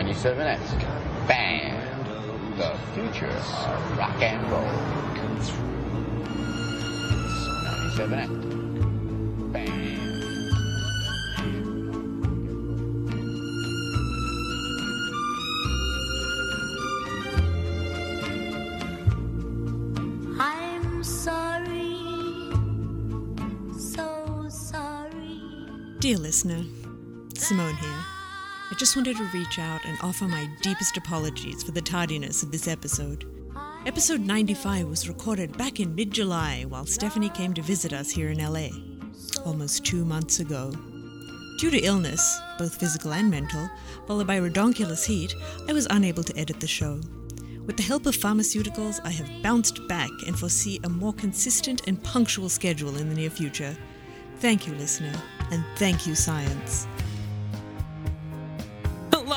97X. Band. The future of rock and roll. 97X. Band. I'm sorry, so sorry. Dear listener, Simone here. Just wanted to reach out and offer my deepest apologies for the tardiness of this episode. Episode 95 was recorded back in mid July while Stephanie came to visit us here in LA, almost two months ago. Due to illness, both physical and mental, followed by redonkulous heat, I was unable to edit the show. With the help of pharmaceuticals, I have bounced back and foresee a more consistent and punctual schedule in the near future. Thank you, listener, and thank you, science.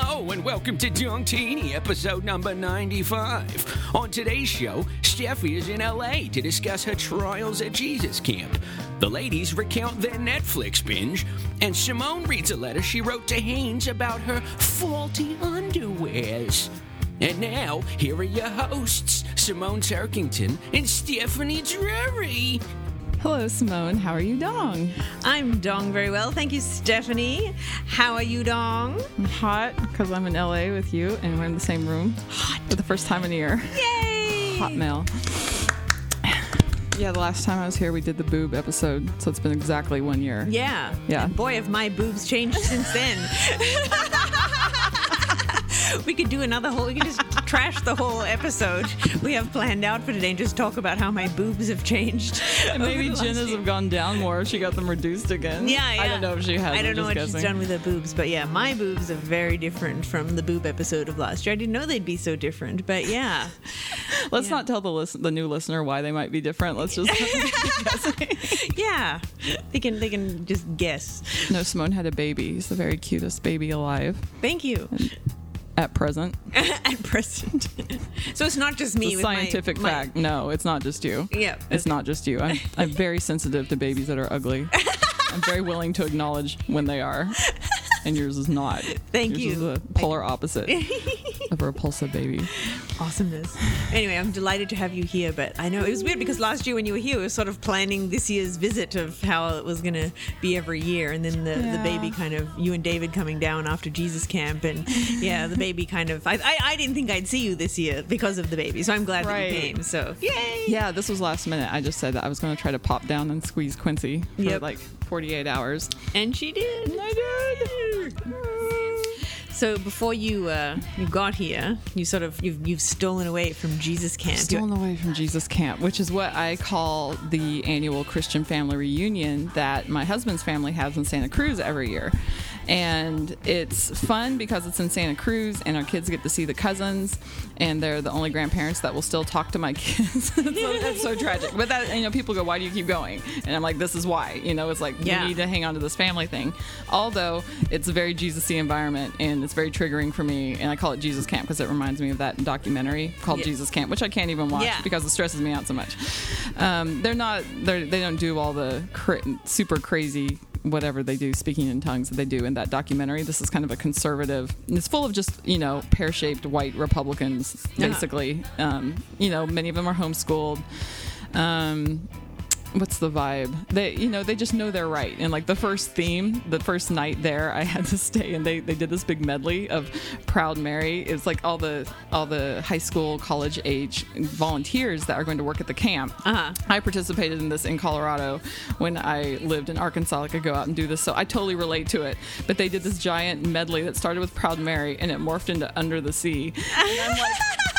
And welcome to Dongtini, episode number 95. On today's show, Steffi is in LA to discuss her trials at Jesus Camp. The ladies recount their Netflix binge, and Simone reads a letter she wrote to Hanes about her faulty underwears. And now, here are your hosts, Simone Turkington and Stephanie Drury. Hello, Simone. How are you, Dong? I'm Dong very well. Thank you, Stephanie. How are you, Dong? I'm hot because I'm in LA with you and we're in the same room. Hot. For the first time in a year. Yay! Hot mail. Yeah, the last time I was here, we did the boob episode, so it's been exactly one year. Yeah. Yeah. And boy, have my boobs changed since then. we could do another whole, we could just trash the whole episode we have planned out for today and just talk about how my boobs have changed. And maybe Jenna's have gone down more if she got them reduced again. Yeah, yeah. I don't know if she has. I don't know what she's done with her boobs, but yeah, my boobs are very different from the boob episode of last year. I didn't know they'd be so different, but yeah. Let's Yeah. not tell the listen- the new listener why they might be different. Let's just yeah. They can they can just guess. no. Simone had a baby. He's the very cutest baby alive Thank you. At present. At present. so it's not just me It's my- scientific my- fact. No, it's not just you. Yeah. It's not just you. I'm, I'm very sensitive to babies that are ugly. I'm very willing to acknowledge when they are. And yours is not. Thank yours you. is the polar opposite of a repulsive baby. Awesomeness. Anyway, I'm delighted to have you here, but I know it was weird because last year when you were here, we were sort of planning this year's visit of how it was going to be every year, and then the, the baby kind of you and David coming down after Jesus camp, and yeah, the baby kind of I, I, I didn't think I'd see you this year because of the baby, so I'm glad that you came. So yay! Yeah, this was last minute. I just said that I was going to try to pop down and squeeze Quincy for Yep. like 48 hours. And she did. I did. So before you uh, you got here, you sort of you've you've stolen away from Jesus camp. Stolen away from Jesus Camp, which is what I call the annual Christian family reunion that my husband's family has in Santa Cruz every year. And it's fun because it's in Santa Cruz and our kids get to see the cousins and they're the only grandparents that will still talk to my kids. so that's so tragic. But that, you know, people go, why do you keep going? And I'm like, this is why. You know, it's like, Yeah. we need to hang on to this family thing. Although it's a very Jesus-y environment and it's very triggering for me. And I call it Jesus Camp because it reminds me of that documentary called Yeah. Jesus Camp, which I can't even watch Yeah. because it stresses me out so much. Um, they're not, they're, they don't do all the cra- super crazy whatever they do, speaking in tongues that they do in that documentary. This is kind of a conservative, it's full of just, you know, pear shaped white Republicans, Yeah. basically. Um, you know, many of them are homeschooled. Um, what's the vibe? They you know they just know they're right. And like the first theme the first night there i had to stay and they they did this big medley of proud mary. It's like all the all the high school college age volunteers that are going to work at the camp. Uh-huh. i participated in this in colorado when i lived in arkansas i could go out and do this. So i totally relate to it. But they did this giant medley that started with proud mary and it morphed into under the sea. And i'm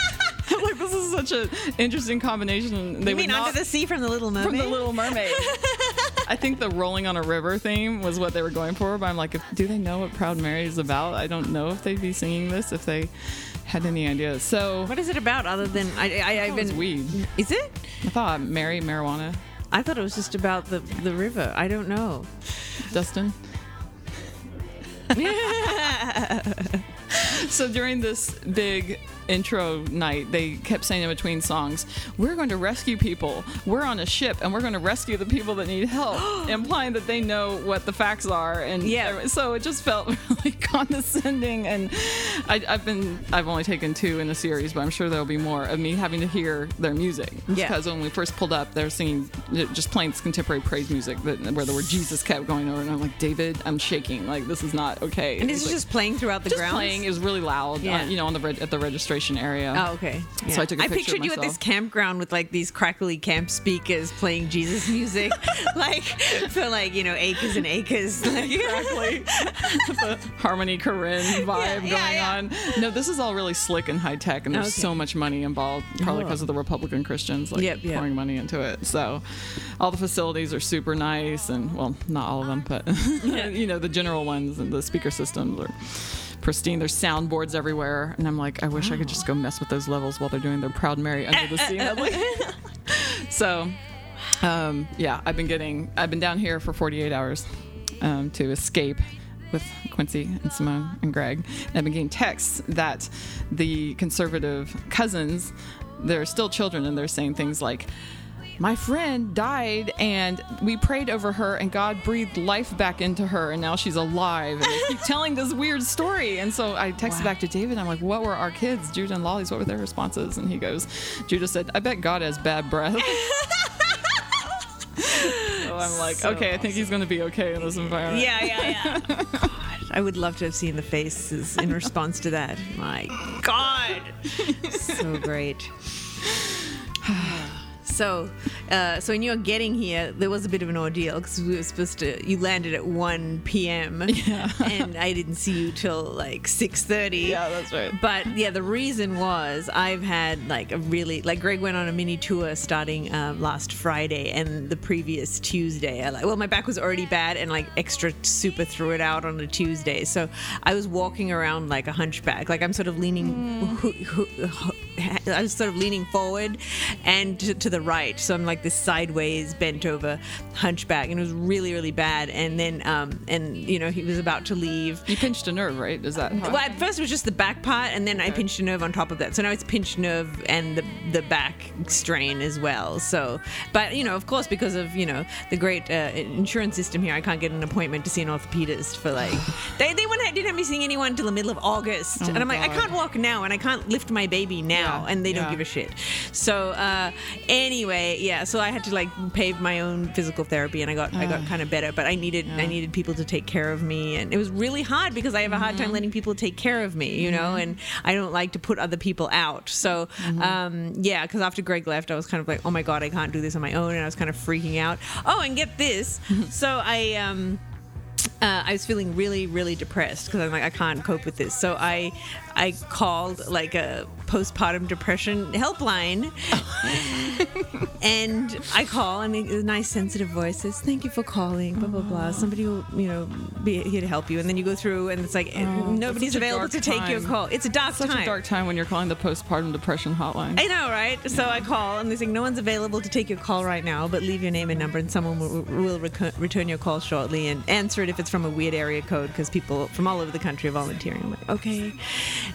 like I'm like this is such an interesting combination. They You mean not, Under the Sea from the Little Mermaid? from the Little Mermaid. I think the rolling on a river theme was what they were going for, but I'm like, if, do they know what Proud Mary is about? I don't know if they'd be singing this if they had any idea. So What is it about other than I? I I've it was been weed. Is it? I thought Mary marijuana. I thought it was just about the the river. I don't know. Dustin. so during this big intro night, they kept saying in between songs, "We're going to rescue people. We're on a ship, and we're going to rescue the people that need help," implying that they know what the facts are. And Yeah. so it just felt really condescending. And I, I've been, I've only taken two in the series, but I'm sure there'll be more of me having to hear their music. Yeah. Because when we first pulled up, they were singing just plain contemporary praise music that, where the word Jesus kept going over, and I'm like, David, I'm shaking. Like this is not okay. And this He's is like, just playing throughout the ground. just It was really loud, Yeah. uh, you know, on the reg- at the registration area. Oh, okay. So I took a I picture of pictured you at this campground with like these crackly camp speakers playing Jesus music, like for like you know acres and acres. Like, Exactly. the Harmony Korine vibe yeah, going yeah. on. No, this is all really slick and high tech, and there's Okay. so much money involved, probably Oh. because of the Republican Christians like Yep, yep. pouring money into it. So, all the facilities are super nice, and well, not all of them, but you know, the general ones and the speaker systems are pristine. There's soundboards everywhere, and I'm like, I wish I could just go mess with those levels while they're doing their Proud Mary under the sea medley. so, um, yeah, I've been getting, I've been down here for 48 hours um, to escape with Quincy and Simone and Greg. And I've been getting texts that the conservative cousins, they're still children, and they're saying things like, my friend died and we prayed over her and God breathed life back into her and now she's alive. And they keep telling this weird story. And so I texted back to David. I'm like what were our kids Judah and Lolly's what were their responses? And he goes Judah said I bet God has bad breath. So I'm like So okay I think he's gonna be okay in this environment. Yeah, yeah, yeah. God, I would love to have seen the faces in response to that. My God, so great. So, uh, so when you were getting here, there was a bit of an ordeal because we were supposed to. You landed at one p.m. Yeah. and I didn't see you till like six thirty. Yeah, that's right. But yeah, the reason was I've had like a really like Greg went on a mini tour starting um, last Friday and the previous Tuesday. I like well, my back was already bad and like extra super threw it out on a Tuesday. So I was walking around like a hunchback. Like I'm sort of leaning. I was sort of leaning forward and to, to the right. So I'm like this sideways, bent over hunchback, and it was really, really bad. And then, um, and you know, he was about to leave. you pinched a nerve right is that how Well, at first it was just the back part, and then I pinched a nerve on top of that. So now it's pinched nerve and the the back strain as well. So, but you know, of course, because of you know the great uh, insurance system here, I can't get an appointment to see an orthopedist for like they they wouldn't didn't have me seeing anyone until the middle of August, and I'm like, I can't walk now, and I can't lift my baby now, Yeah, and they don't give a shit. So uh, anyway, yeah, so I had to like pave my own physical therapy, and I got I got kind of better, but I needed I needed people to take care of me, and it was really hard because I have a hard time letting people take care of me, you know, and I don't like to put other people out. So um, yeah, because after Greg left, I was kind of like, oh my god, I can't do this on my own, and I was kind of freaking out. Oh, and get this, so I. Um, uh, I was feeling really, really depressed because I'm like, I can't cope with this. So I, I called like a postpartum depression helpline, and I call and a nice, sensitive voice says, "Thank you for calling." Blah blah blah. Somebody will, you know, be here to help you. And then you go through, and it's like oh, nobody's available to take your call. It's a dark such time. a dark time when you're calling the postpartum depression hotline I know, right? So I call and they say no one's available to take your call right now, but leave your name and number, and someone will, will reco- return your call shortly and answer it if it's from a weird area code because people from all over the country are volunteering. I'm like, okay,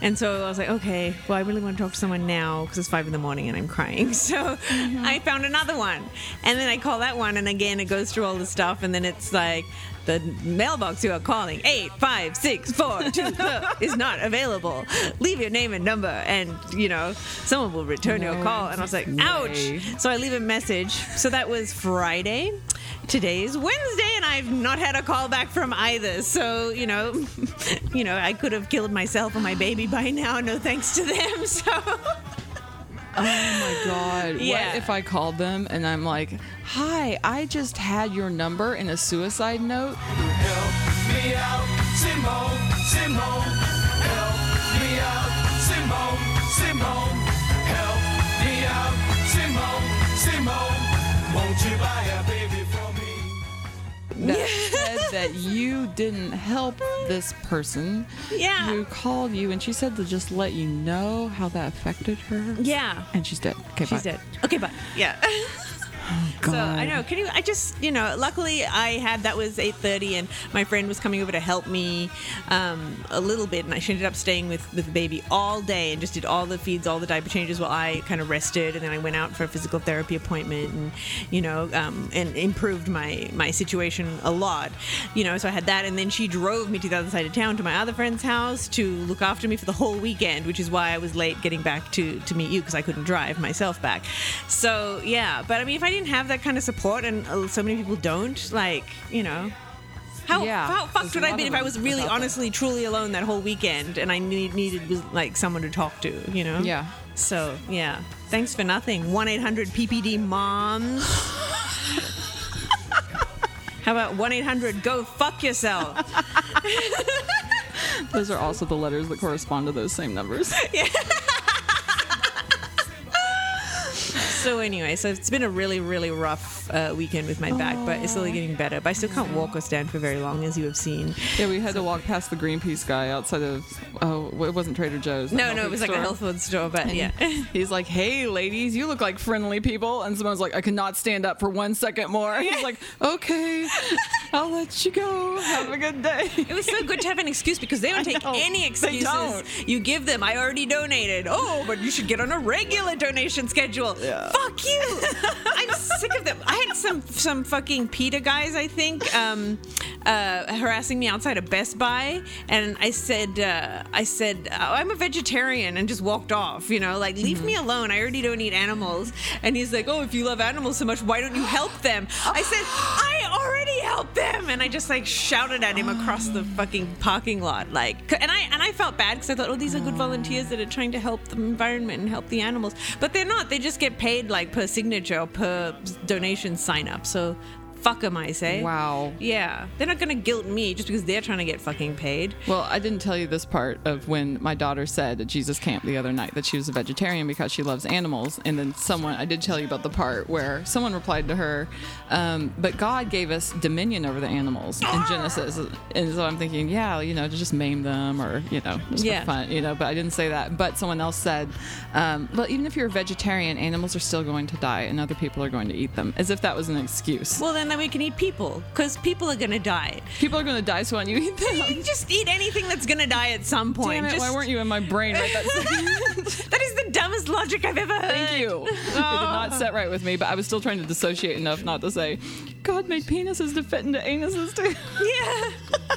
and so I was like, okay, well, I really want to talk to someone now because it's five in the morning and I'm crying. So mm-hmm. I found another one, and then I call that one, and again it goes through all the stuff, and then it's like. The mailbox you are calling eight five six four two is not available. Leave your name and number, and you know someone will return your call. And I was like, ouch. way. So I leave a message. So that was Friday. Today is Wednesday, and I've not had a call back from either. So you know, you know, I could have killed myself or my baby by now. No thanks to them. So Oh my god. Yeah. What if I called them and I'm like, "Hi, I just had your number in a suicide note." Help me out, Simone, Simone. Help me out, Simone, Simone. Help me out, Simone, Simone. Won't you buy a baby for me? That said that you didn't help this person Yeah. who called you and she said to just let you know how that affected her. yeah, And she's dead. Okay, she's bye. dead. Okay, bye. Yeah. So I know. Can you? I just you know. Luckily, I had that was eight thirty, and my friend was coming over to help me um, a little bit, and I ended up staying with with the baby all day and just did all the feeds, all the diaper changes while I kind of rested, and then I went out for a physical therapy appointment, and you know, um, and improved my my situation a lot. You know, so I had that, and then she drove me to the other side of town to my other friend's house to look after me for the whole weekend, which is why I was late getting back to to meet you because I couldn't drive myself back. So yeah, but I mean, if I didn't have that kind of support, and uh, so many people don't, like you know. How, Yeah, how fucked would I lot have been of if I was really without that. honestly, truly alone that whole weekend and I need, needed like someone to talk to, you know? Yeah. So, yeah. Thanks for nothing. 1 800 PPD Moms. How about 1 800 Go Fuck Yourself? Those are also the letters that correspond to those same numbers. So, anyway, so it's been a really, really rough uh, weekend with my back, but it's slowly getting better. But I still can't walk or stand for very long, as you have seen. Yeah, we had to walk past the Greenpeace guy outside of. Oh, it wasn't Trader Joe's. No, no, it was like a health food store, but yeah. He's like, "Hey, ladies, you look like friendly people." And someone's like, "I cannot stand up for one second more." He's like, "Okay, I'll let you go. Have a good day." It was so good to have an excuse because they don't take know. any excuses. You give them, I already donated. Oh, but you should get on a regular donation schedule. Yeah. Fuck you. I'm sick of them. I had some some fucking PETA guys, I think, um, uh, harassing me outside of Best Buy, and I said, uh, I said, oh, I'm a vegetarian, and just walked off. You know, like leave me alone. I already don't eat animals. And he's like, Oh, if you love animals so much, why don't you help them? I said, I already helped them, and I just like shouted at him across the fucking parking lot, like, and I and I felt bad because I thought, oh, these are good volunteers that are trying to help the environment and help the animals, but they're not. They just get paid like per signature or per donation sign up. So. Fuck them, I say. Wow. Yeah, they're not gonna guilt me just because they're trying to get fucking paid. Well, I didn't tell you this part of when my daughter said at Jesus Camp the other night that she was a vegetarian because she loves animals. And then someone, I did tell you about the part where someone replied to her, um, but God gave us dominion over the animals in Genesis. And so I'm thinking, yeah, you know, to just maim them or, you know, just Yeah. for fun, you know, but I didn't say that. But someone else said, um, well, even if you're a vegetarian, animals are still going to die and other people are going to eat them, as if that was an excuse. Well, then we can eat people because people are gonna die. People are to die, so why don't you eat them? Just eat anything that's gonna die at some point. Damn it, Just- why weren't you in my brain right that second? that is the dumbest logic I've ever heard. Thank you. It did not ah. set right with me, but I was still trying to dissociate enough not to say, God made penises to fit into anuses too. Yeah,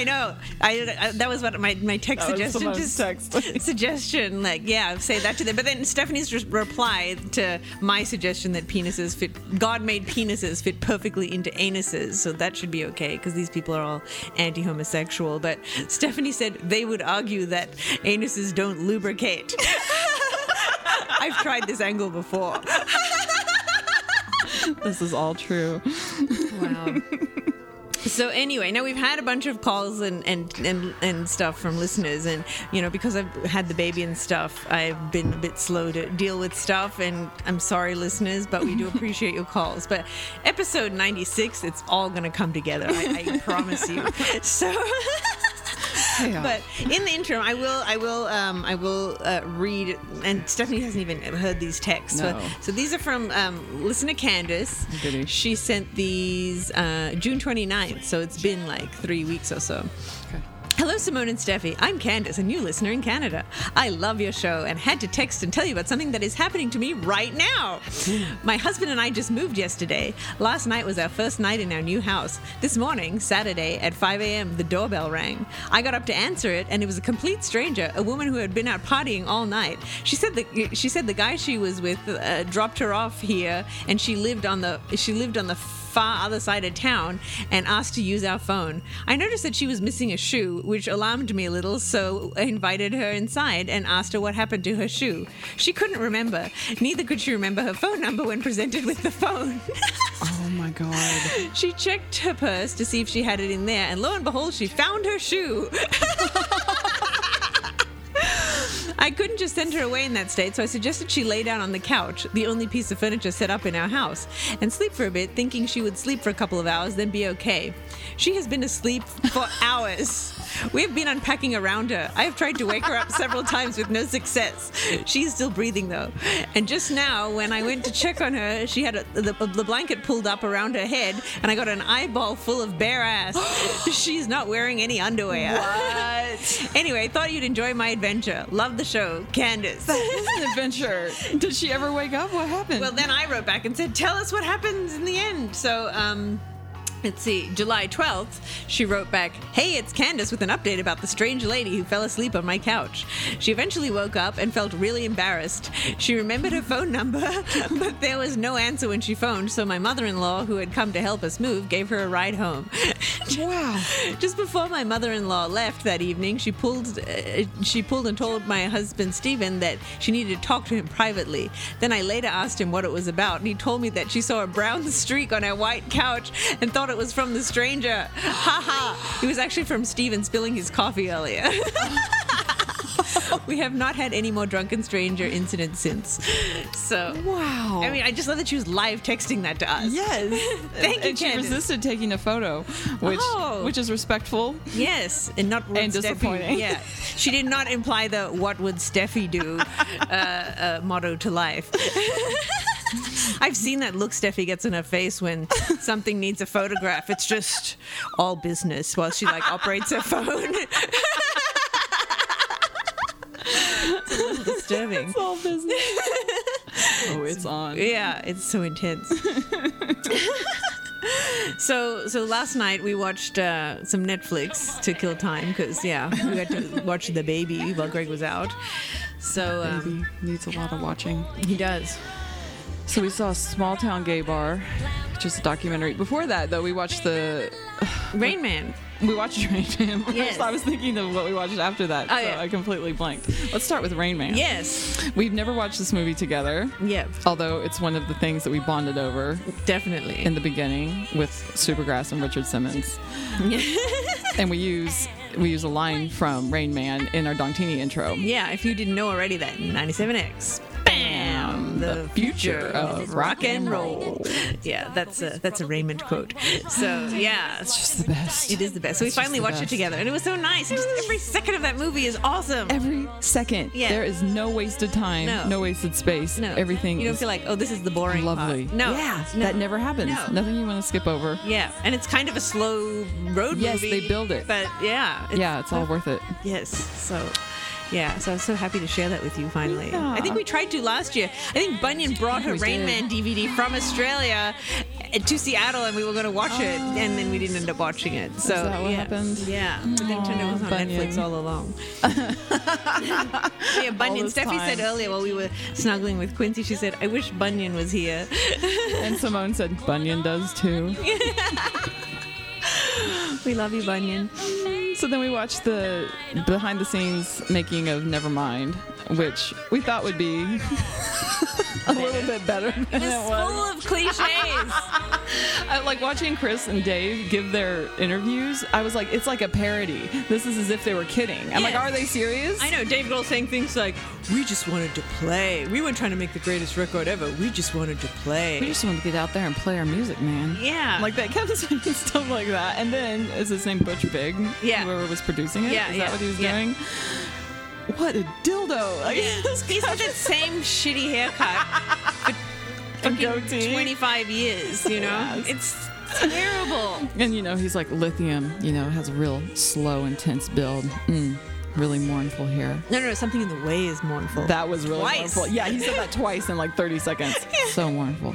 I know. I, I that was what my my text That suggestion. Just text. suggestion, like yeah, say that to them. But then Stephanie's just reply to my suggestion that penises fit. God made penises fit perfectly into anuses, so that should be okay because these people are all anti-homosexual. But Stephanie said they would argue that anuses don't lubricate. I've tried this angle before. this is all true. Wow. So anyway, now we've had a bunch of calls and, and, and, and stuff from listeners, and you know because I've had the baby and stuff, I've been a bit slow to deal with stuff, and I'm sorry, listeners, but we do appreciate your calls. But episode 96, it's all gonna come together, I, I promise you. So. But in the interim, I will, I will, um, I will uh, read. And Stephanie hasn't even heard these texts. No. So, so these are from um, listener Candace. Goody. She sent these uh, June 29th, so it's been like three weeks or so. Hello, Simone and Steffi. I'm Candace, a new listener in Canada. I love your show and had to text and tell you about something that is happening to me right now. My husband and I just moved yesterday. Last night was our first night in our new house. This morning, Saturday, at 5 a.m., the doorbell rang. I got up to answer it, and it was a complete stranger, a woman who had been out partying all night. She said that she said the guy she was with uh, dropped her off here, and she lived on the she lived on the far other side of town and asked to use our phone. I noticed that she was missing a shoe, which alarmed me a little, so I invited her inside and asked her what happened to her shoe. She couldn't remember. Neither could she remember her phone number when presented with the phone. Oh my God. she checked her purse to see if she had it in there, and lo and behold, she found her shoe. I couldn't just send her away in that state, so I suggested she lay down on the couch, the only piece of furniture set up in our house, and sleep for a bit, thinking she would sleep for a couple of hours, then be okay. She has been asleep for hours. We've been unpacking around her. I've tried to wake her up several times with no success. She's still breathing though. And just now, when I went to check on her, she had a, the, the blanket pulled up around her head, and I got an eyeball full of bare ass. She's not wearing any underwear. What? Anyway, thought you'd enjoy my adventure. Love the show, Candace. This is an adventure. Did she ever wake up? What happened? Well, then I wrote back and said, "Tell us what happens in the end." So, um, let's see. July twelfth, she wrote back, "Hey, it's Candace with an update about the strange lady who fell asleep on my couch. She eventually woke up and felt really embarrassed. She remembered her phone number, but there was no answer when she phoned. So my mother-in-law, who had come to help us move, gave her a ride home. wow. Just before my mother-in-law left that evening, she pulled uh, she pulled and told my husband Stephen that she needed to talk to him privately. Then I later asked him what it was about, and he told me that she saw a brown streak on our white couch and thought it was from the stranger. Ha ha! It was actually from Steven spilling his coffee earlier. we have not had any more drunken stranger incidents since. So Wow. I mean, I just love that she was live texting that to us. Yes. Thank you, and she Candace. resisted taking a photo, which Oh. which is respectful. Yes, and not And Steffi- disappointing. Yeah, she did not imply the "What would Steffi do" uh, uh, motto to life. I've seen that look Steffi gets in her face when something needs a photograph. It's just all business while she like operates her phone. it's a little disturbing. all business. oh, it's on. Yeah, it's so intense. so so last night we watched uh, some Netflix to kill time because yeah we had to watch the baby while Greg was out. So um, Baby needs a lot of watching. he does. So we saw Small Town Gay Bar, just a documentary. Before that, though, we watched the Rain Man. we watched Rain Man. Yes. I was thinking of what we watched after that, Oh, so yeah. I completely blanked. Let's start with Rain Man. Yes. We've never watched this movie together, Yeah. although it's one of the things that we bonded over Definitely. in the beginning with Supergrass and Richard Simmons. and we use we use a line from Rain Man in our Dongtini intro. yeah. If you didn't know already, that 97X. Bam! The future of rock and roll. Yeah, that's a that's a Raymond quote. So yeah, It's just the best. It is the best. So we It's finally the watched it together, and it was so nice. Just every second of that movie is awesome. Every second. Yeah. There is no wasted time, No. wasted space. no, Everything You don't is feel like, oh, this is the boring lovely. part. No, Yeah. no. That never happens. No. Nothing you want to skip over. Yeah, and it's kind of a slow road Yes, movie. they build it. but yeah, yeah, it's all worth it. Yes, so. Yeah, so I'm so happy to share that with you finally. Yeah. I think we tried to last year. I think Bunyan brought her we Rain did. Man DVD from Australia uh, to Seattle, and we were going to watch it, and then we didn't end up watching it. So that what yeah. happened? Yeah, I think Nintendo was on Bunyan. Netflix all along. yeah, Bunyan. Steffi said earlier while we were snuggling with Quincy, she said, "I wish Bunyan was here." And Simone said Bunyan does too. we love you, Bunyan. So then we watched the behind the scenes making of Nevermind, which we thought would be a little bit better than it was. full of cliches. I, like watching Chris and Dave give their interviews. I was like, it's like a parody. This is as if they were kidding. I'm like, Yes. are they serious? I know Dave Grohl saying things like, "We just wanted to play. We weren't trying to make the greatest record ever. We just wanted to play." We just wanted to get out there and play our music, man. Yeah. Like that kept saying stuff like that. And then is his name Butch Vig? Yeah. Whoever was producing it? Yeah, Is yeah, that what he was yeah. doing? What a dildo. Like, He's had that same shitty haircut for fucking goatee. 25 years, you know? Yes. It's terrible. And you know, he's like lithium, you know, has a real slow, intense build. Mm, really mournful here. No, no, something in the way is mournful. That was really Twice. mournful. Yeah, he said that twice in like 30 seconds. So mournful.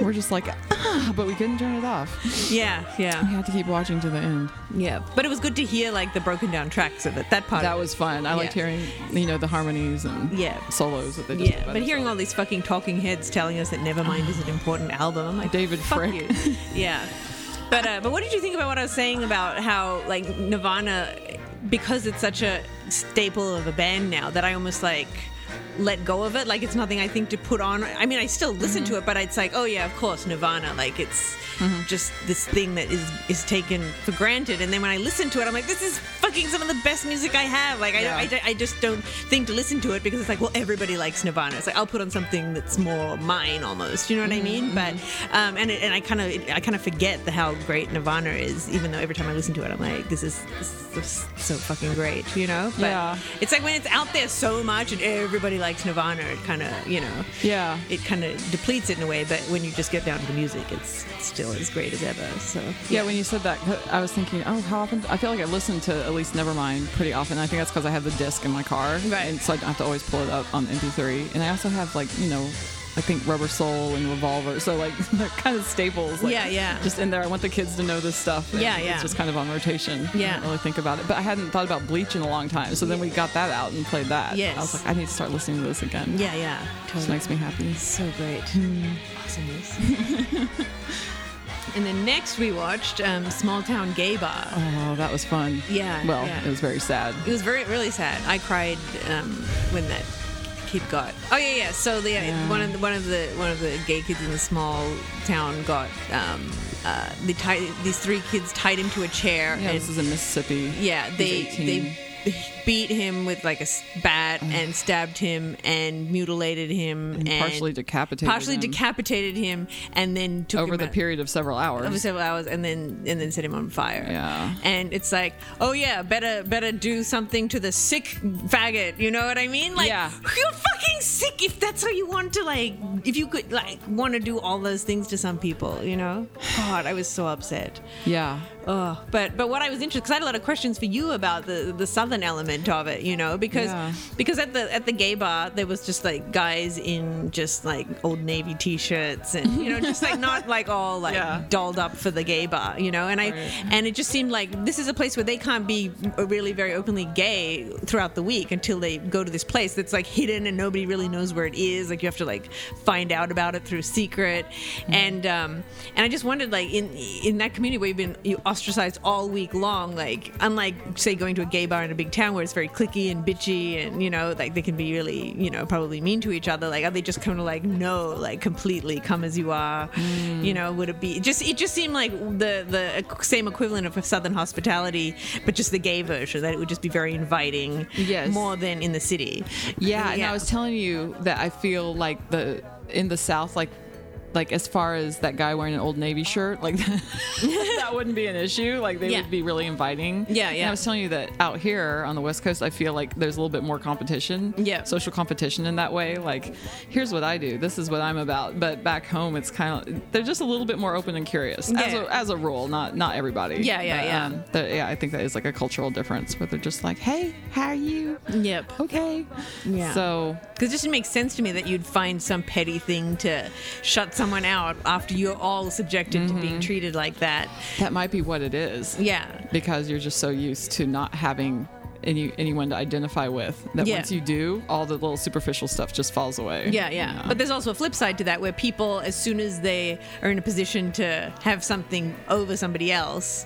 We're just like, ah, but we couldn't turn it off. yeah, yeah. We had to keep watching to the end. yeah. But it was good to hear like the broken down tracks of it. That part. That was fun. I liked hearing, you know, the harmonies and Yeah. solos that they did. Yeah, but hearing all these fucking talking heads telling us that Nevermind is an important album, I'm like, David fuck Fricke. you. Yeah. But uh, but what did you think about what I was saying about how like Nirvana, because it's such a staple of a band now that I almost like let go of it. Like it's nothing I think to put on. I mean, I still listen to it, but it's like, oh yeah, of course, Nirvana. Like it's just this thing that is is taken for granted. And then when I listen to it, I'm like, this is fucking some of the best music I have. Like Yeah. I, I, I just don't think to listen to it because it's like, well, everybody likes Nirvana. It's like I'll put on something that's more mine almost. You know what I mean? But um, and it, and I kind of I kind of forget the how great Nirvana is, even though every time I listen to it, I'm like, this is, this is so fucking great. You know? But Yeah. it's like when it's out there so much and everybody likes Nirvana, it kind of you know Yeah. it kind of depletes it in a way. But when you just get down to the music, it's still as great as ever. So Yeah, when you said that, uh, I was thinking, oh, how often? I feel like I listen to at least Nevermind pretty often. I think that's because I have the disc in my car, Right. And so I don't have to always pull it up on MP3. And I also have like you know. I think Rubber Soul and Revolver, so like they're kind of staples. Like, Yeah, yeah. Just in there, I want the kids to know this stuff. Yeah, yeah. It's just kind of on rotation. Yeah. I don't really think about it, but I hadn't thought about Bleach in a long time. So then we got that out and played that. Yes. I was like, I need to start listening to this again. yeah, yeah, totally. makes me happy. So great. Awesomeness. and then next we watched um, Small Town Gay Bar. Oh, that was fun. Yeah, Well, yeah. it was very sad. It was very, really sad. I cried um, when that kid got. Oh yeah, yeah. So the Yeah. one of the, one of the one of the gay kids in the small town got. Um, uh, they tied these three kids tied him to a chair Yeah, and this is in Mississippi. Yeah, they they beat him with like a bat mm. and stabbed him and mutilated him and, And partially decapitated partially him. decapitated him and then took over the out- period of several hours. over several hours and then and then set him on fire. Yeah. And it's like, oh yeah, better better do something to the sick faggot. You know what I mean? Like Yeah. you're fucking sick if that's how you want to like if you could like want to do all those things to some people, you know? God, I was so upset. yeah. Oh, but but what I was interested because I had a lot of questions for you about the the southern element of it, you know, because Yeah. because at the at the gay bar there was just like guys in just like old navy t-shirts and you know just like not like all like Yeah. dolled up for the gay bar, you know, and I Right. and it just seemed like this is a place where they can't be really very openly gay throughout the week until they go to this place that's like hidden and nobody really knows where it is. Like you have to like find out about it through secret, and um, and I just wondered like in in that community where you've been you ostracized all week long, like unlike say going to a gay bar in a big town where it's very clicky and bitchy and you know like they can be really you know probably mean to each other. Like are they just kind of like no like completely come as you are? Mm. You know would it be just it just seemed like the the same equivalent of Southern hospitality, but just the gay version that it would just be very inviting, Yes. more than in the city. Yeah, and I was telling you that I feel like the in the South, like like as far as that guy wearing an old navy shirt, like that wouldn't be an issue. Like they Yeah. would be really inviting. Yeah, And yeah. I was telling you that out here on the West Coast, I feel like there's a little bit more competition. Yeah. social competition in that way. Like, here's what I do. This is what I'm about. But back home, it's kind of they're just a little bit more open and curious. As a as a rule, not not everybody. Yeah, yeah, But, yeah. um, the- yeah, I think that is like a cultural difference where they're just like, hey, how are you? Yep. Okay. Yeah. So Because it just makes sense to me that you'd find some petty thing to shut someone out after you're all subjected to being mm-hmm. treated like that. That might be what it is. Yeah. Because you're just so used to not having any anyone to identify with that Yeah. once you do, all the little superficial stuff just falls away. Yeah, yeah. But there's also a flip side to that where people, as soon as they are in a position to have something over somebody else,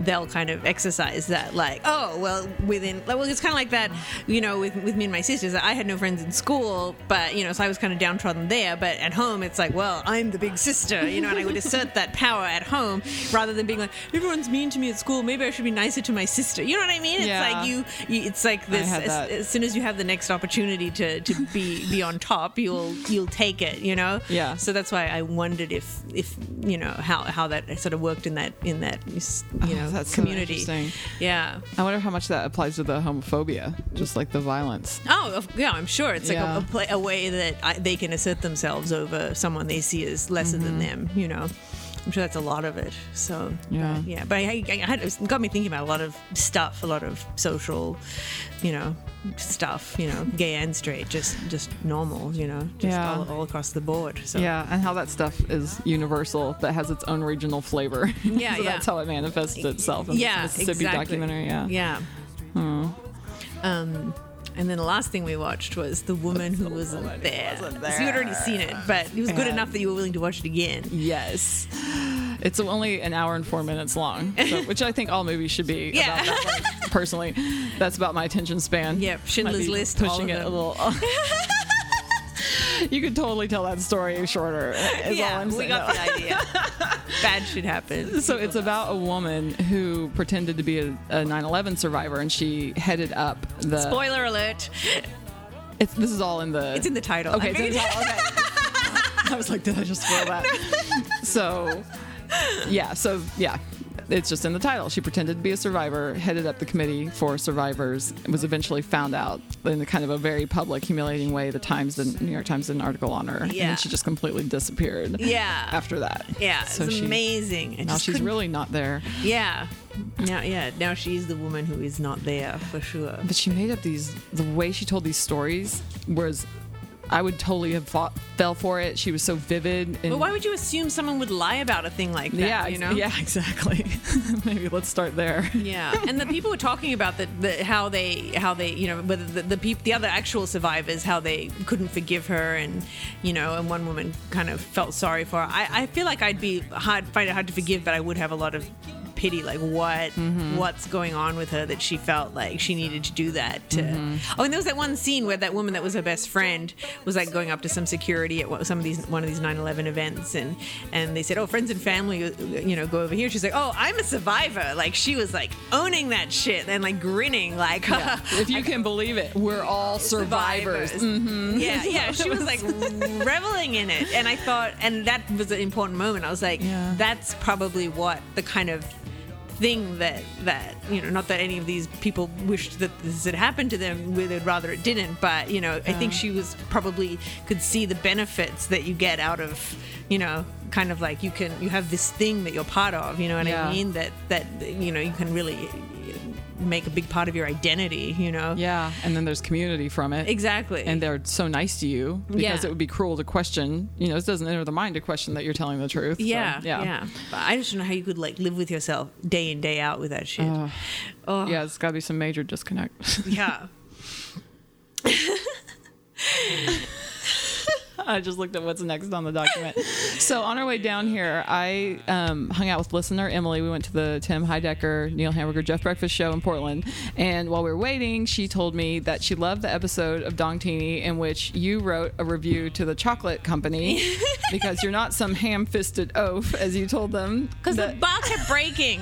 they'll kind of exercise that, like, oh, well, within, well, it's kind of like that, you know, with, with me and my sisters. I had no friends in school, but, you know, so I was kind of downtrodden there. But at home, it's like, well, I'm the big sister, you know, and I would assert that power at home rather than being like, everyone's mean to me at school. Maybe I should be nicer to my sister. You know what I mean? It's Yeah. like you, you, it's like this, as, as soon as you have the next opportunity to, to be be on top, you'll you'll take it, you know. Yeah. So that's why I wondered if if you know how how that sort of worked in that in that you know Oh, that's so community. interesting. yeah. I wonder how much that applies to the homophobia, just like the violence. Oh, yeah, I'm sure it's like Yeah. a, a, play, a way that I, they can assert themselves over someone they see as lesser than mm-hmm. them, you know. I'm sure that's a lot of it. So Yeah. but, yeah. But I, I had it got me thinking about a lot of stuff, a lot of social, you know, stuff. You know, gay and straight, just just normal. You know, just Yeah. all, all across the board. So Yeah, and how that stuff is universal, but has its own regional flavor. Yeah, so yeah. That's how it manifests itself in yeah, Mississippi exactly. documentary. Yeah. Yeah. Um, and then the last thing we watched was the woman who wasn't there. wasn't So you had already seen it, but it was good enough that you were willing to watch it again. Yes. It's only an hour and four minutes long, so, which I think all movies should be Yeah. about that personally, that's about my attention span. Yep, Schindler's List, pushing it a them. little. you could totally tell that story shorter. Is all yeah, we got the idea. Bad shit happens. So it's about a woman who pretended to be a, a 9/11 survivor, and she headed up the. Spoiler alert. It's, this is all in the. It's in the title. Okay, I mean- the title. Okay. I was like, did I just spoil that? So, yeah. So yeah, it's just in the title. She pretended to be a survivor, headed up the committee for survivors, and was eventually found out in a kind of a very public, humiliating way. The Times, the New York Times, did an article on her, and Yeah. then she just completely disappeared. Yeah. After that. Yeah, So it's she- amazing. I Now she's couldn't- really not there. Yeah. Now, yeah. Now she's the woman who is not there for sure. But she made up these. The way she told these stories was, I would totally have fought, fell for it. She was so vivid. And But why would you assume someone would lie about a thing like that? yeah, you know. yeah, exactly. Maybe let's start there. Yeah, and the people were talking about the, the how they how they you know whether the the, peop, the other actual survivors how they couldn't forgive her and you know and one woman kind of felt sorry for her. I, I feel like I'd be hard find it hard to forgive, but I would have a lot of pity like what what's going on with her that she felt like she needed to do that to oh and there was that one scene where that woman that was her best friend was like going up to some security at some of these one of these 9-11 events and and they said oh friends and family uh, you know go over here she's like oh i'm a survivor like she was like owning that shit and like grinning like if you can believe it, we're all survivors. Mm-hmm. yeah, yeah. She was like reveling in it, and I thought, and that was an important moment. I was like, Yeah. that's probably what the kind of thing that that you know not that any of these people wished that this had happened to them they'd rather it didn't but you know i think uh-huh. she was probably could see the benefits that you get out of you know kind of like you can you have this thing that you're part of you know what Yeah. i mean that that you know you can really make a big part of your identity you know Yeah, and then there's community from it. exactly And they're so nice to you because Yeah. it would be cruel to question. You know, it doesn't enter the mind to question that you're telling the truth. So, Yeah, yeah, yeah, But I just don't know how you could like live with yourself day in day out with that shit. oh, Yeah, it's got to be some major disconnect. yeah. I just looked at what's next on the document. so on our way down here, I um, hung out with listener Emily. We went to the Tim Heidecker, Neil Hamburger, Jeff Breakfast show in Portland. And while we were waiting, she told me that she loved the episode of Dongtini in which you wrote a review to the chocolate company because you're not some ham-fisted oaf, as you told them. Because the box kept breaking,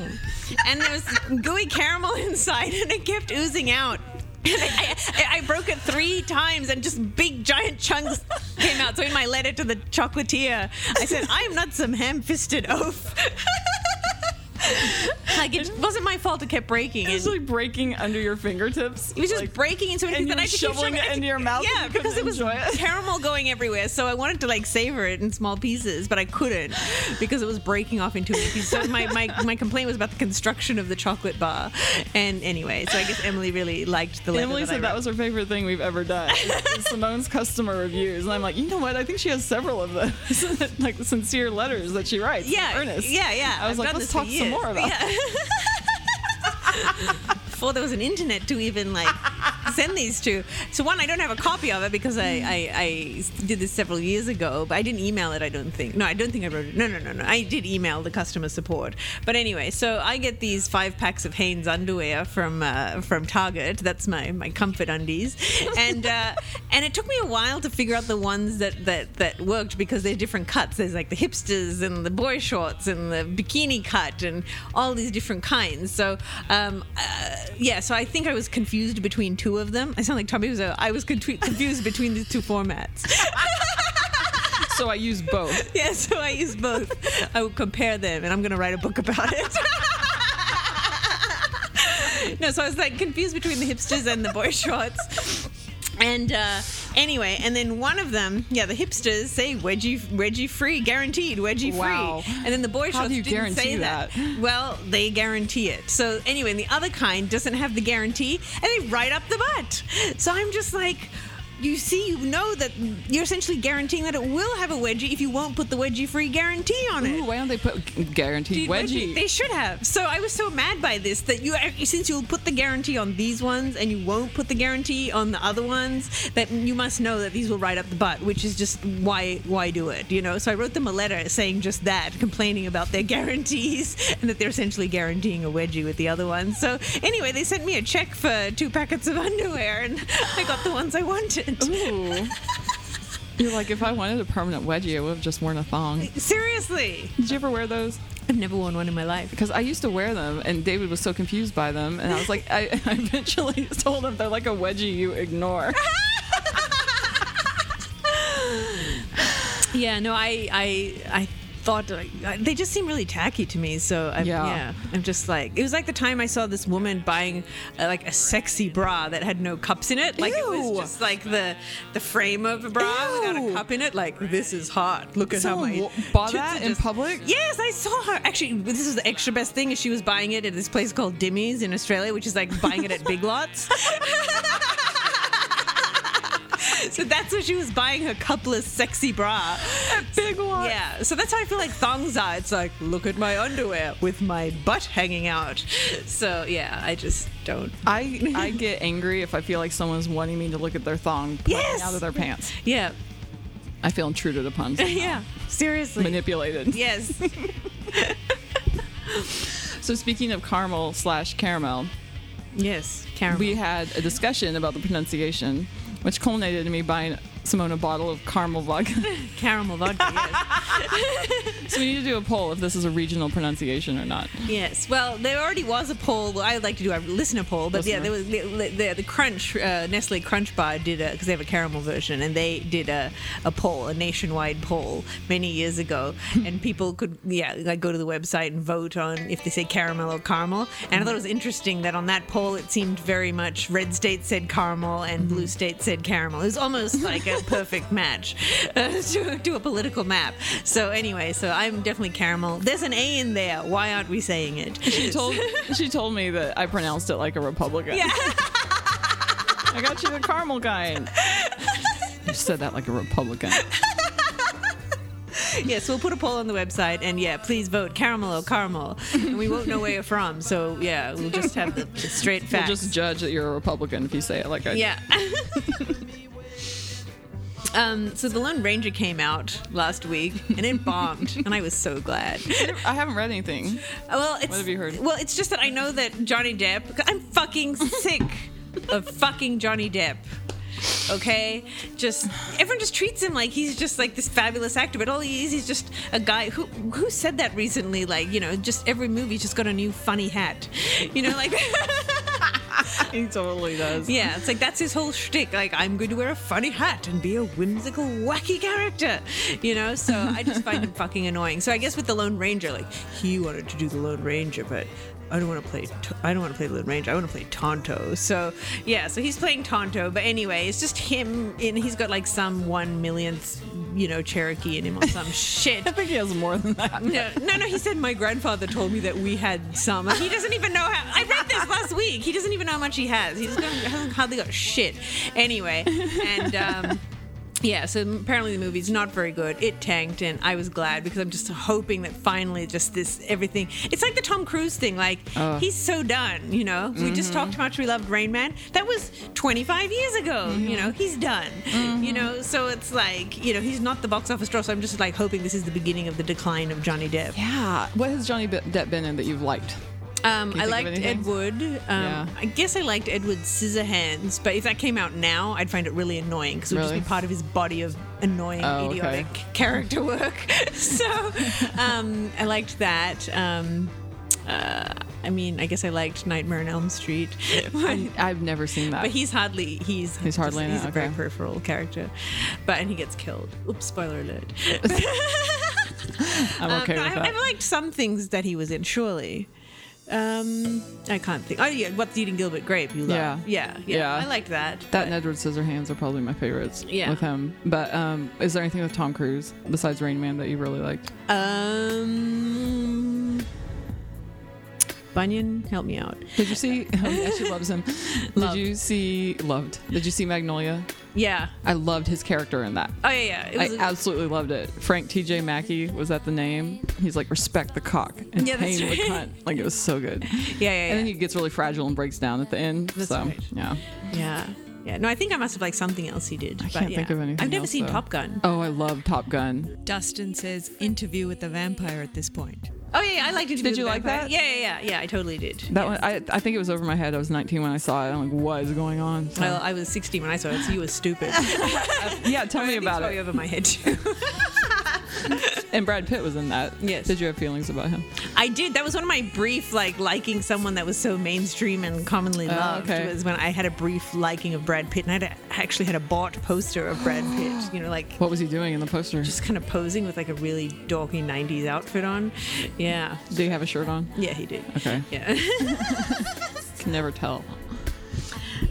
and there was gooey caramel inside, and it kept oozing out. I, I, broke it three times, and just big giant chunks came out. So in my letter to the chocolatier, I said, "I am not some ham-fisted oaf." like it wasn't my fault. It kept breaking. It was like breaking under your fingertips. It was just Like, breaking into anything that I had shoveling it into your mouth Yeah, you because it was it. caramel going everywhere. So I wanted to like savor it in small pieces, but I couldn't because it was breaking off into pieces. So my, my, my complaint was about the construction of the chocolate bar. And anyway, so I guess Emily really liked the Emily that I said that was her favorite thing we've ever done. Simone's customer reviews, and I'm like, you know what? I think she has several of those, like sincere letters that she writes. in yeah, earnest. yeah, yeah. I was I've like, let's talk some more. Yeah. Before there was an internet to even like send these to. So one, I don't have a copy of it because I, I, I did this several years ago, but I didn't email it. I don't think. No, I don't think I wrote it. No, no, no, no. I did email the customer support. But anyway, so I get these five packs of Hanes underwear from uh, from Target. That's my my comfort undies, and uh, and it took me a while to figure out the ones that that that worked because they're different cuts. There's like the hipsters and the boy shorts and the bikini cut and all these different kinds. So um, uh, yeah, so I think I was confused between two of them. I sound like Tommy Wiseau. I was confused between the two formats. So I use both. yeah, so I use both. I would compare them, and I'm going to write a book about it. no, so I was like confused between the hipsters and the boy shorts. And uh, anyway, and then one of them, yeah, the hipsters say wedgie, wedgie free, guaranteed, wedgie Wow. free. And then the boy How didn't say guarantee that. Well, they guarantee it. So anyway, and the other kind doesn't have the guarantee, and they write up the butt. So I'm just like, you see, you know that you're essentially guaranteeing that it will have a wedgie if you won't put the wedgie-free guarantee on it. Ooh, why don't they put guaranteed Dude, wedgie? They should have. So I was so mad by this that you since you'll put the guarantee on these ones and you won't put the guarantee on the other ones, that you must know that these will ride up the butt, which is just why why do it, you know? So I wrote them a letter saying just that, complaining about their guarantees and that they're essentially guaranteeing a wedgie with the other ones. So anyway, they sent me a check for two packets of underwear and I got the ones I wanted. Ooh. You're like, if I wanted a permanent wedgie, I would have just worn a thong. Seriously. Did you ever wear those? I've never worn one in my life. Because I used to wear them, and David was so confused by them, and I was like, I, I eventually told him they're like a wedgie you ignore. Yeah, no, I, I, I thought they just seem really tacky to me. So I, Yeah. yeah. I'm just like, it was like the time I saw this woman buying uh, like a sexy bra that had no cups in it. Like it was just like the the frame of a bra without a cup in it. Like this is hot. Look at how Someone my bought that in just- public? Yes, I saw her. Actually, this is the extra best thing. Is she was buying it at this place called Dimmeys in Australia, which is like buying it at Big Lots. So that's where she was buying her cupless sexy bra. Big one. Yeah, so that's how I feel like thongs are. It's like, look at my underwear with my butt hanging out. So yeah, I just don't. I, I get angry if I feel like someone's wanting me to look at their thong Yes! out of their pants. Yeah, I feel intruded upon. somehow. yeah, seriously. Manipulated. yes. So speaking of caramel slash caramel, yes, caramel. we had a discussion about the pronunciation, which culminated in me buying Simone a bottle of caramel vodka. caramel vodka. Yes. so we need to do a poll if this is a regional pronunciation or not. yes. Well, there already was a poll. I would like to do a listener poll, but yeah, there was the, the, the Crunch uh, Nestle Crunch Bar did a because they have a caramel version, and they did a, a poll, a nationwide poll many years ago, and people could yeah like go to the website and vote on if they say caramel or caramel. And I thought it was interesting that on that poll it seemed very much red state said caramel and blue state said caramel. It was almost like a perfect match uh, to, to a political map. So anyway, so I'm definitely caramel. There's an A in there. Why aren't we saying it? She told she told me that I pronounced it like a Republican. Yeah. I got you the caramel kind. You said that like a Republican. yes, we'll put a poll on the website, and yeah, please vote caramel or caramel. And we won't know where you're from, so yeah, we'll just have the, the straight We'll just judge that you're a Republican if you say it like I do. yeah. Um, so the Lone Ranger came out last week and it bombed, and I was so glad. I haven't read anything. Well, it's, What have you heard? Well, it's just that I know that Johnny Depp. I'm fucking sick of fucking Johnny Depp. Okay, just everyone just treats him like he's just like this fabulous actor, but all he is, he's just a guy who who said that recently. Like you know, just every movie just got a new funny hat. You know, like. He totally does. Yeah, it's like that's his whole shtick. Like, I'm going to wear a funny hat and be a whimsical, wacky character, you know. So I just find him fucking annoying. So I guess with the Lone Ranger, like he wanted to do the Lone Ranger, but I don't want to play. I don't want to play Lone Ranger. I want to play Tonto. So yeah, so he's playing Tonto. But anyway, it's just him, and he's got like some one millionth, you know, Cherokee in him or some shit. I think he has more than that. No, no, no. He said my grandfather told me that we had some. He doesn't even know how. I read this last week. He doesn't even know how much he has. He just got, hasn't hardly got shit. Anyway, and um, yeah. So apparently the movie's not very good. It tanked, and I was glad because I'm just hoping that finally, just this everything. It's like the Tom Cruise thing. Like oh. he's so done. You know, we just mm-hmm. talked how much we loved Rain Man. That was 25 years ago. You mm-hmm. know, he's done. You mm-hmm. know, so it's like you know he's not the box office draw. So I'm just like hoping this is the beginning of the decline of Johnny Depp. Yeah. What has Johnny Depp been in that you've liked? Um, I liked? Ed Wood. Um, Yeah. I guess I liked Edward Scissorhands, but if that came out now, I'd find it really annoying because it would Really? just be part of his body of annoying, Oh, okay. idiotic character work. so um, I liked that. Um, uh, I mean, I guess I liked Nightmare on Elm Street. I've never seen that. but he's hardly he's He's hardly in he's a very peripheral character, but and he gets killed. Oops, spoiler alert. I'm Um, okay but with I, that. I've liked some things that he was in. Surely, um, I can't think. Oh yeah, what's eating Gilbert Grape? You love? Yeah. yeah, yeah. Yeah. I liked that. that and Edward Scissorhands are probably my favorites Yeah. with him. But um, is there anything with Tom Cruise besides Rain Man that you really liked? Um, Bunyan, help me out. Did you see? Oh, yeah, she loves him. Did you see? Loved. Did you see Magnolia? Yeah. I loved his character in that. Oh yeah, yeah. It I absolutely loved it. Frank T.J. Mackey was that the name? He's like respect the cock and Yeah, that's pain the cunt. Like it was so good. yeah, yeah, yeah. And then he gets really fragile and breaks down at the end. That's so right. yeah. yeah. Yeah. No, I think I must have liked something else he did. I but can't yeah. think of anything. I've never else, seen though. Top Gun. Oh, I love Top Gun. Dustin says interview with the vampire at this point. Oh yeah, yeah I liked Interview Did you with the like Vampire. that? Yeah, yeah, yeah, yeah. I totally did. That one, I, I think it was over my head. I was 19 when I saw it. I'm like, what is going on? So- Well, I was 16 when I saw it, so you were stupid. yeah, tell me about it. over my head too. And Brad Pitt was in that. Yes. Did you have feelings about him? I did. That was one of my brief like liking someone that was so mainstream and commonly oh, loved. Oh, okay. Was when I had a brief liking of Brad Pitt, and I actually had a bought poster of Brad Pitt. You know, like What was he doing in the poster? just kind of posing with like a really dorky 90s outfit on. Yeah. Did he have a shirt on? Yeah, he did. Okay. Yeah. Can never tell.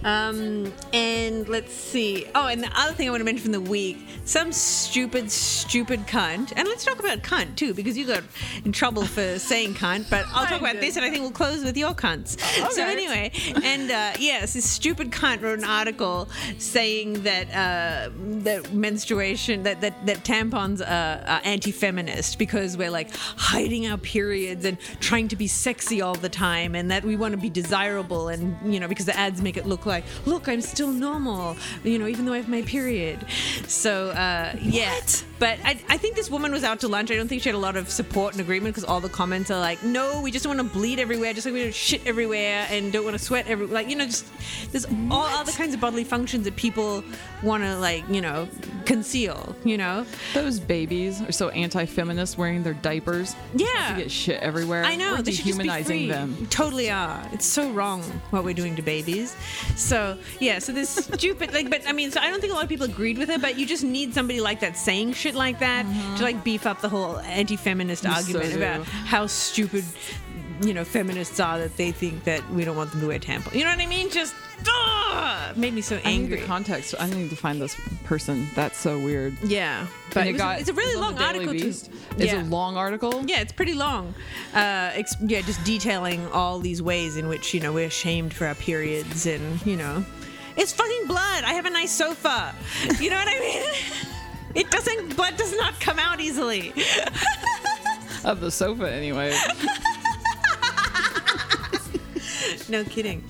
Um, and let's see. Oh, and the other thing I want to mention from the week some stupid, stupid cunt. And let's talk about cunt too, because you got in trouble for saying cunt, but I'll talk about this and I think we'll close with your cunts. So, Okay. anyway, and uh, yes, this stupid cunt wrote an article saying that uh, that menstruation, that, that, that tampons are, are anti feminist because we're like hiding our periods and trying to be sexy all the time and that we want to be desirable and, you know, because the ads make it look like, look, I'm still normal, you know, even though I have my period. So, uh, yeah. But I, I think this woman was out to lunch. I don't think she had a lot of support and agreement because all the comments are like, no, we just don't want to bleed everywhere, just like we don't shit everywhere and don't want to sweat every like, you know, just there's all other kinds of bodily functions that people want to like, you know, conceal, you know? Those babies are so anti-feminist wearing their diapers. Yeah. To get shit everywhere. I know We're they should just be dehumanizing free. them. Totally are. It's so wrong what we're doing to babies. So yeah, so this stupid like, but I mean, so I don't think a lot of people agreed with her. But you just need somebody like that saying shit like that to like beef up the whole anti-feminist You argument do. about how stupid you know feminists are that they think that we don't want them to wear tampons. You know what I mean? Just ugh, made me so I need angry. the context. I need to find this person. That's so weird. yeah, But it it was got, it's a really long article. too. Beast. It's a long article. Yeah, it's pretty long. Uh, ex- yeah, just detailing all these ways in which you know we're shamed for our periods, and you know, it's fucking blood. I have a nice sofa. You know what I mean? It doesn't. Blood does not come out easily. Of the sofa, anyway. No kidding.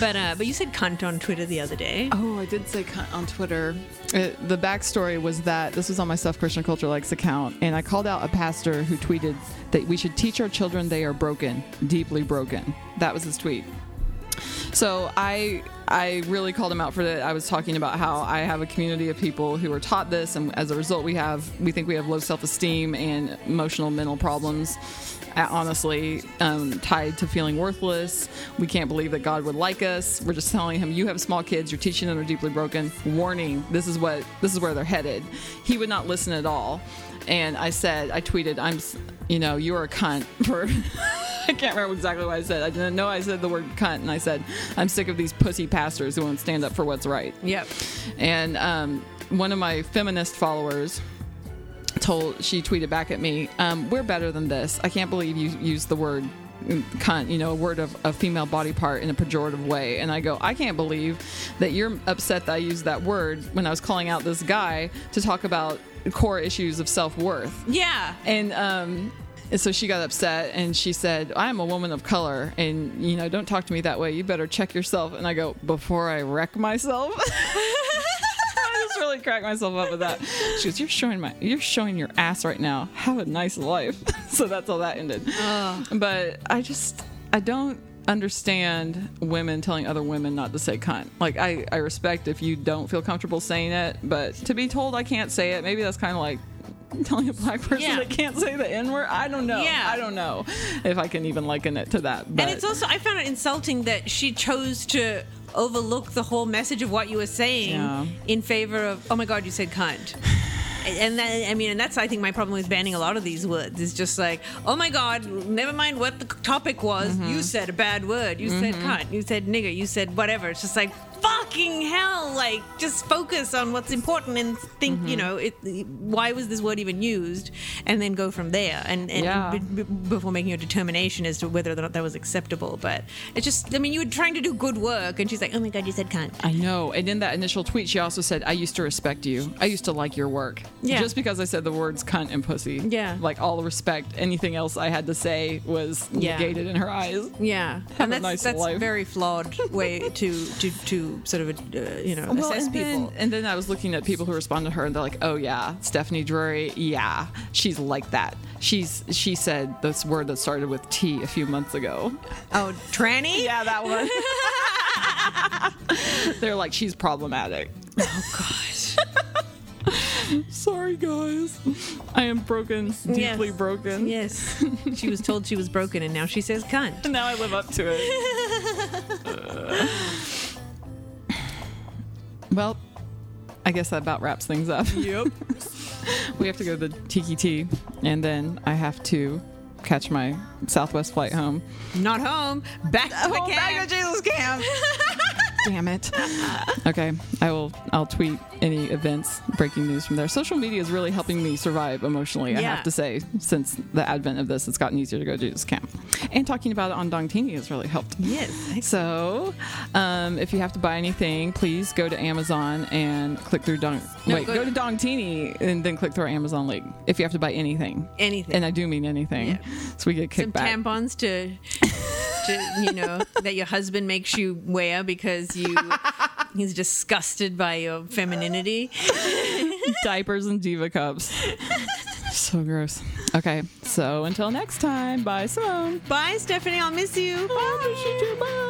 But uh, but you said cunt on Twitter the other day. Oh, I did say cunt on Twitter. It, the backstory was that this was on my Stuff Christian Culture Likes account, and I called out a pastor who tweeted that we should teach our children they are broken, deeply broken. That was his tweet. So I I really called him out for that. I was talking about how I have a community of people who are taught this, and as a result, we have we think we have low self esteem and emotional mental problems. Honestly, um, tied to feeling worthless. We can't believe that God would like us. We're just telling him, "You have small kids. You're teaching them they're deeply broken. Warning: This is what this is where they're headed." He would not listen at all, and I said, I tweeted, "I'm, you know, you're a cunt for." I can't remember exactly what I said. I didn't know I said the word cunt, and I said, I'm sick of these pussy pastors who won't stand up for what's right. Yep. And um, one of my feminist followers told, she tweeted back at me, um, We're better than this. I can't believe you used the word cunt, you know, a word of a female body part in a pejorative way. And I go, I can't believe that you're upset that I used that word when I was calling out this guy to talk about core issues of self worth. Yeah. And um, and so she got upset and she said, I'm a woman of color and, you know, don't talk to me that way. You better check yourself. And I go, before I wreck myself? I just really cracked myself up with that. She goes, You're showing my you're showing your ass right now. Have a nice life. so that's how that ended. But I just I don't understand women telling other women not to say cunt. Like I, I respect if you don't feel comfortable saying it, but to be told I can't say it, maybe that's kind of like telling a black person Yeah. they can't say the N word. I don't know. Yeah. I don't know if I can even liken it to that. But And it's also I found it insulting that she chose to overlook the whole message of what you were saying Yeah. in favor of oh my god you said cunt. and that, I mean, and that's I think my problem with banning a lot of these words is just like, oh my god, never mind what the topic was, you mm-hmm. said a bad word, you said mm-hmm. cunt, you said nigger, you said whatever. It's just like fucking hell, like just focus on what's important and think, you mm-hmm. know, it. Why was this word even used, and then go from there, and, and Yeah. b- b- before making a determination as to whether or not that was acceptable. But it's just, I mean, you were trying to do good work, and she's like, oh my god, you said cunt. I know. And in that initial tweet, she also said, I used to respect you. I used to like your work. Yeah. Just because I said the words cunt and pussy. Yeah. Like all respect, anything else I had to say was Yeah. negated in her eyes. Yeah, Have and a that's nice that's life. very flawed way to to to sort of uh, you know Well, assess and people. then, and then I was looking at people who respond to her, and they're like, "Oh yeah, Stephanie Drury, yeah, she's like that. She's she said this word that started with T a few months ago. oh, tranny. Yeah, that one. they're like, she's problematic. Oh gosh. Sorry, guys, I am broken, deeply Yes. broken. yes, she was told she was broken, and now she says cunt. And now I live up to it. well, I guess that about wraps things up. Yep. we have to go to the Tiki-Ti, and then I have to catch my Southwest flight home. Not home. Back to the camp. Jesus camp. Damn it. Okay, I will. I'll tweet any events, breaking news from there. Social media is really helping me survive emotionally. I have to say, since the advent of this, it's gotten easier to go to this camp, and talking about it on Dongtini has really helped. Yes. So, um, if you have to buy anything, please go to Amazon and click through Dong. No, wait, go go, to- to Dongtini and then click through our Amazon link. If you have to buy anything, Anything. and I do mean anything, Yeah. so we get Some kickback. tampons to, to you know that your husband makes you wear because you he's disgusted by your femininity. diapers and diva cups. so gross. Okay, so until next time, bye, Simone. Bye, Stephanie. I'll miss you. Bye.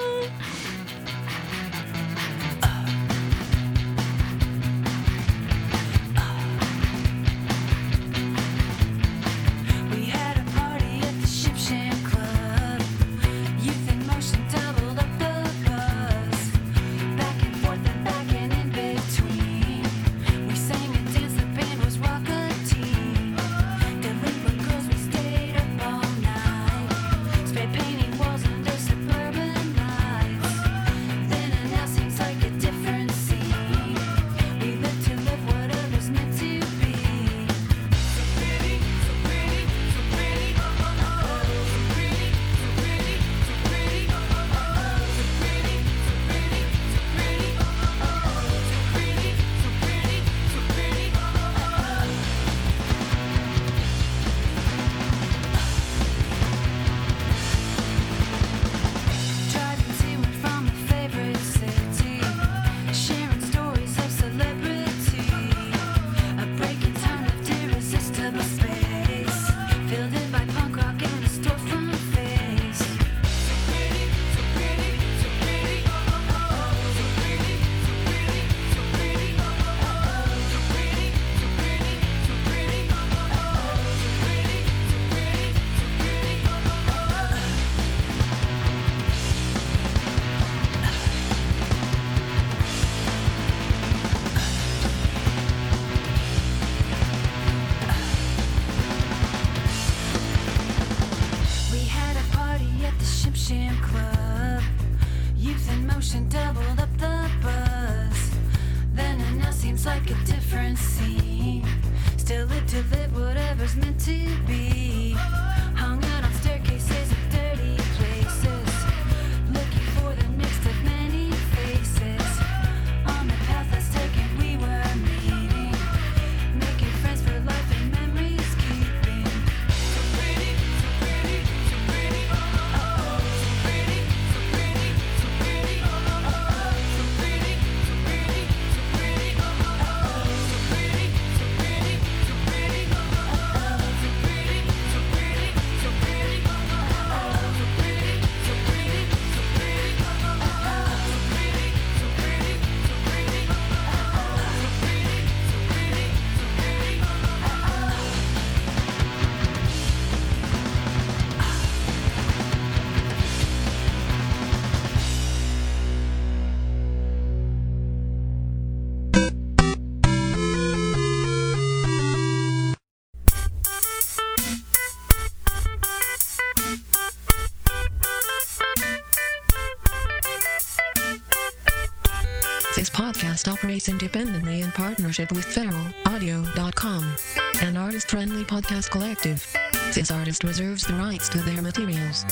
Podcast operates independently in partnership with feralaudio.com, an artist-friendly podcast collective. This artist reserves the rights to their materials.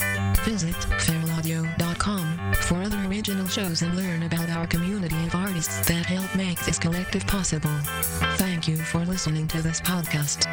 Visit feralaudio.com for other original shows and learn about our community of artists that help make this collective possible. Thank you for listening to this podcast.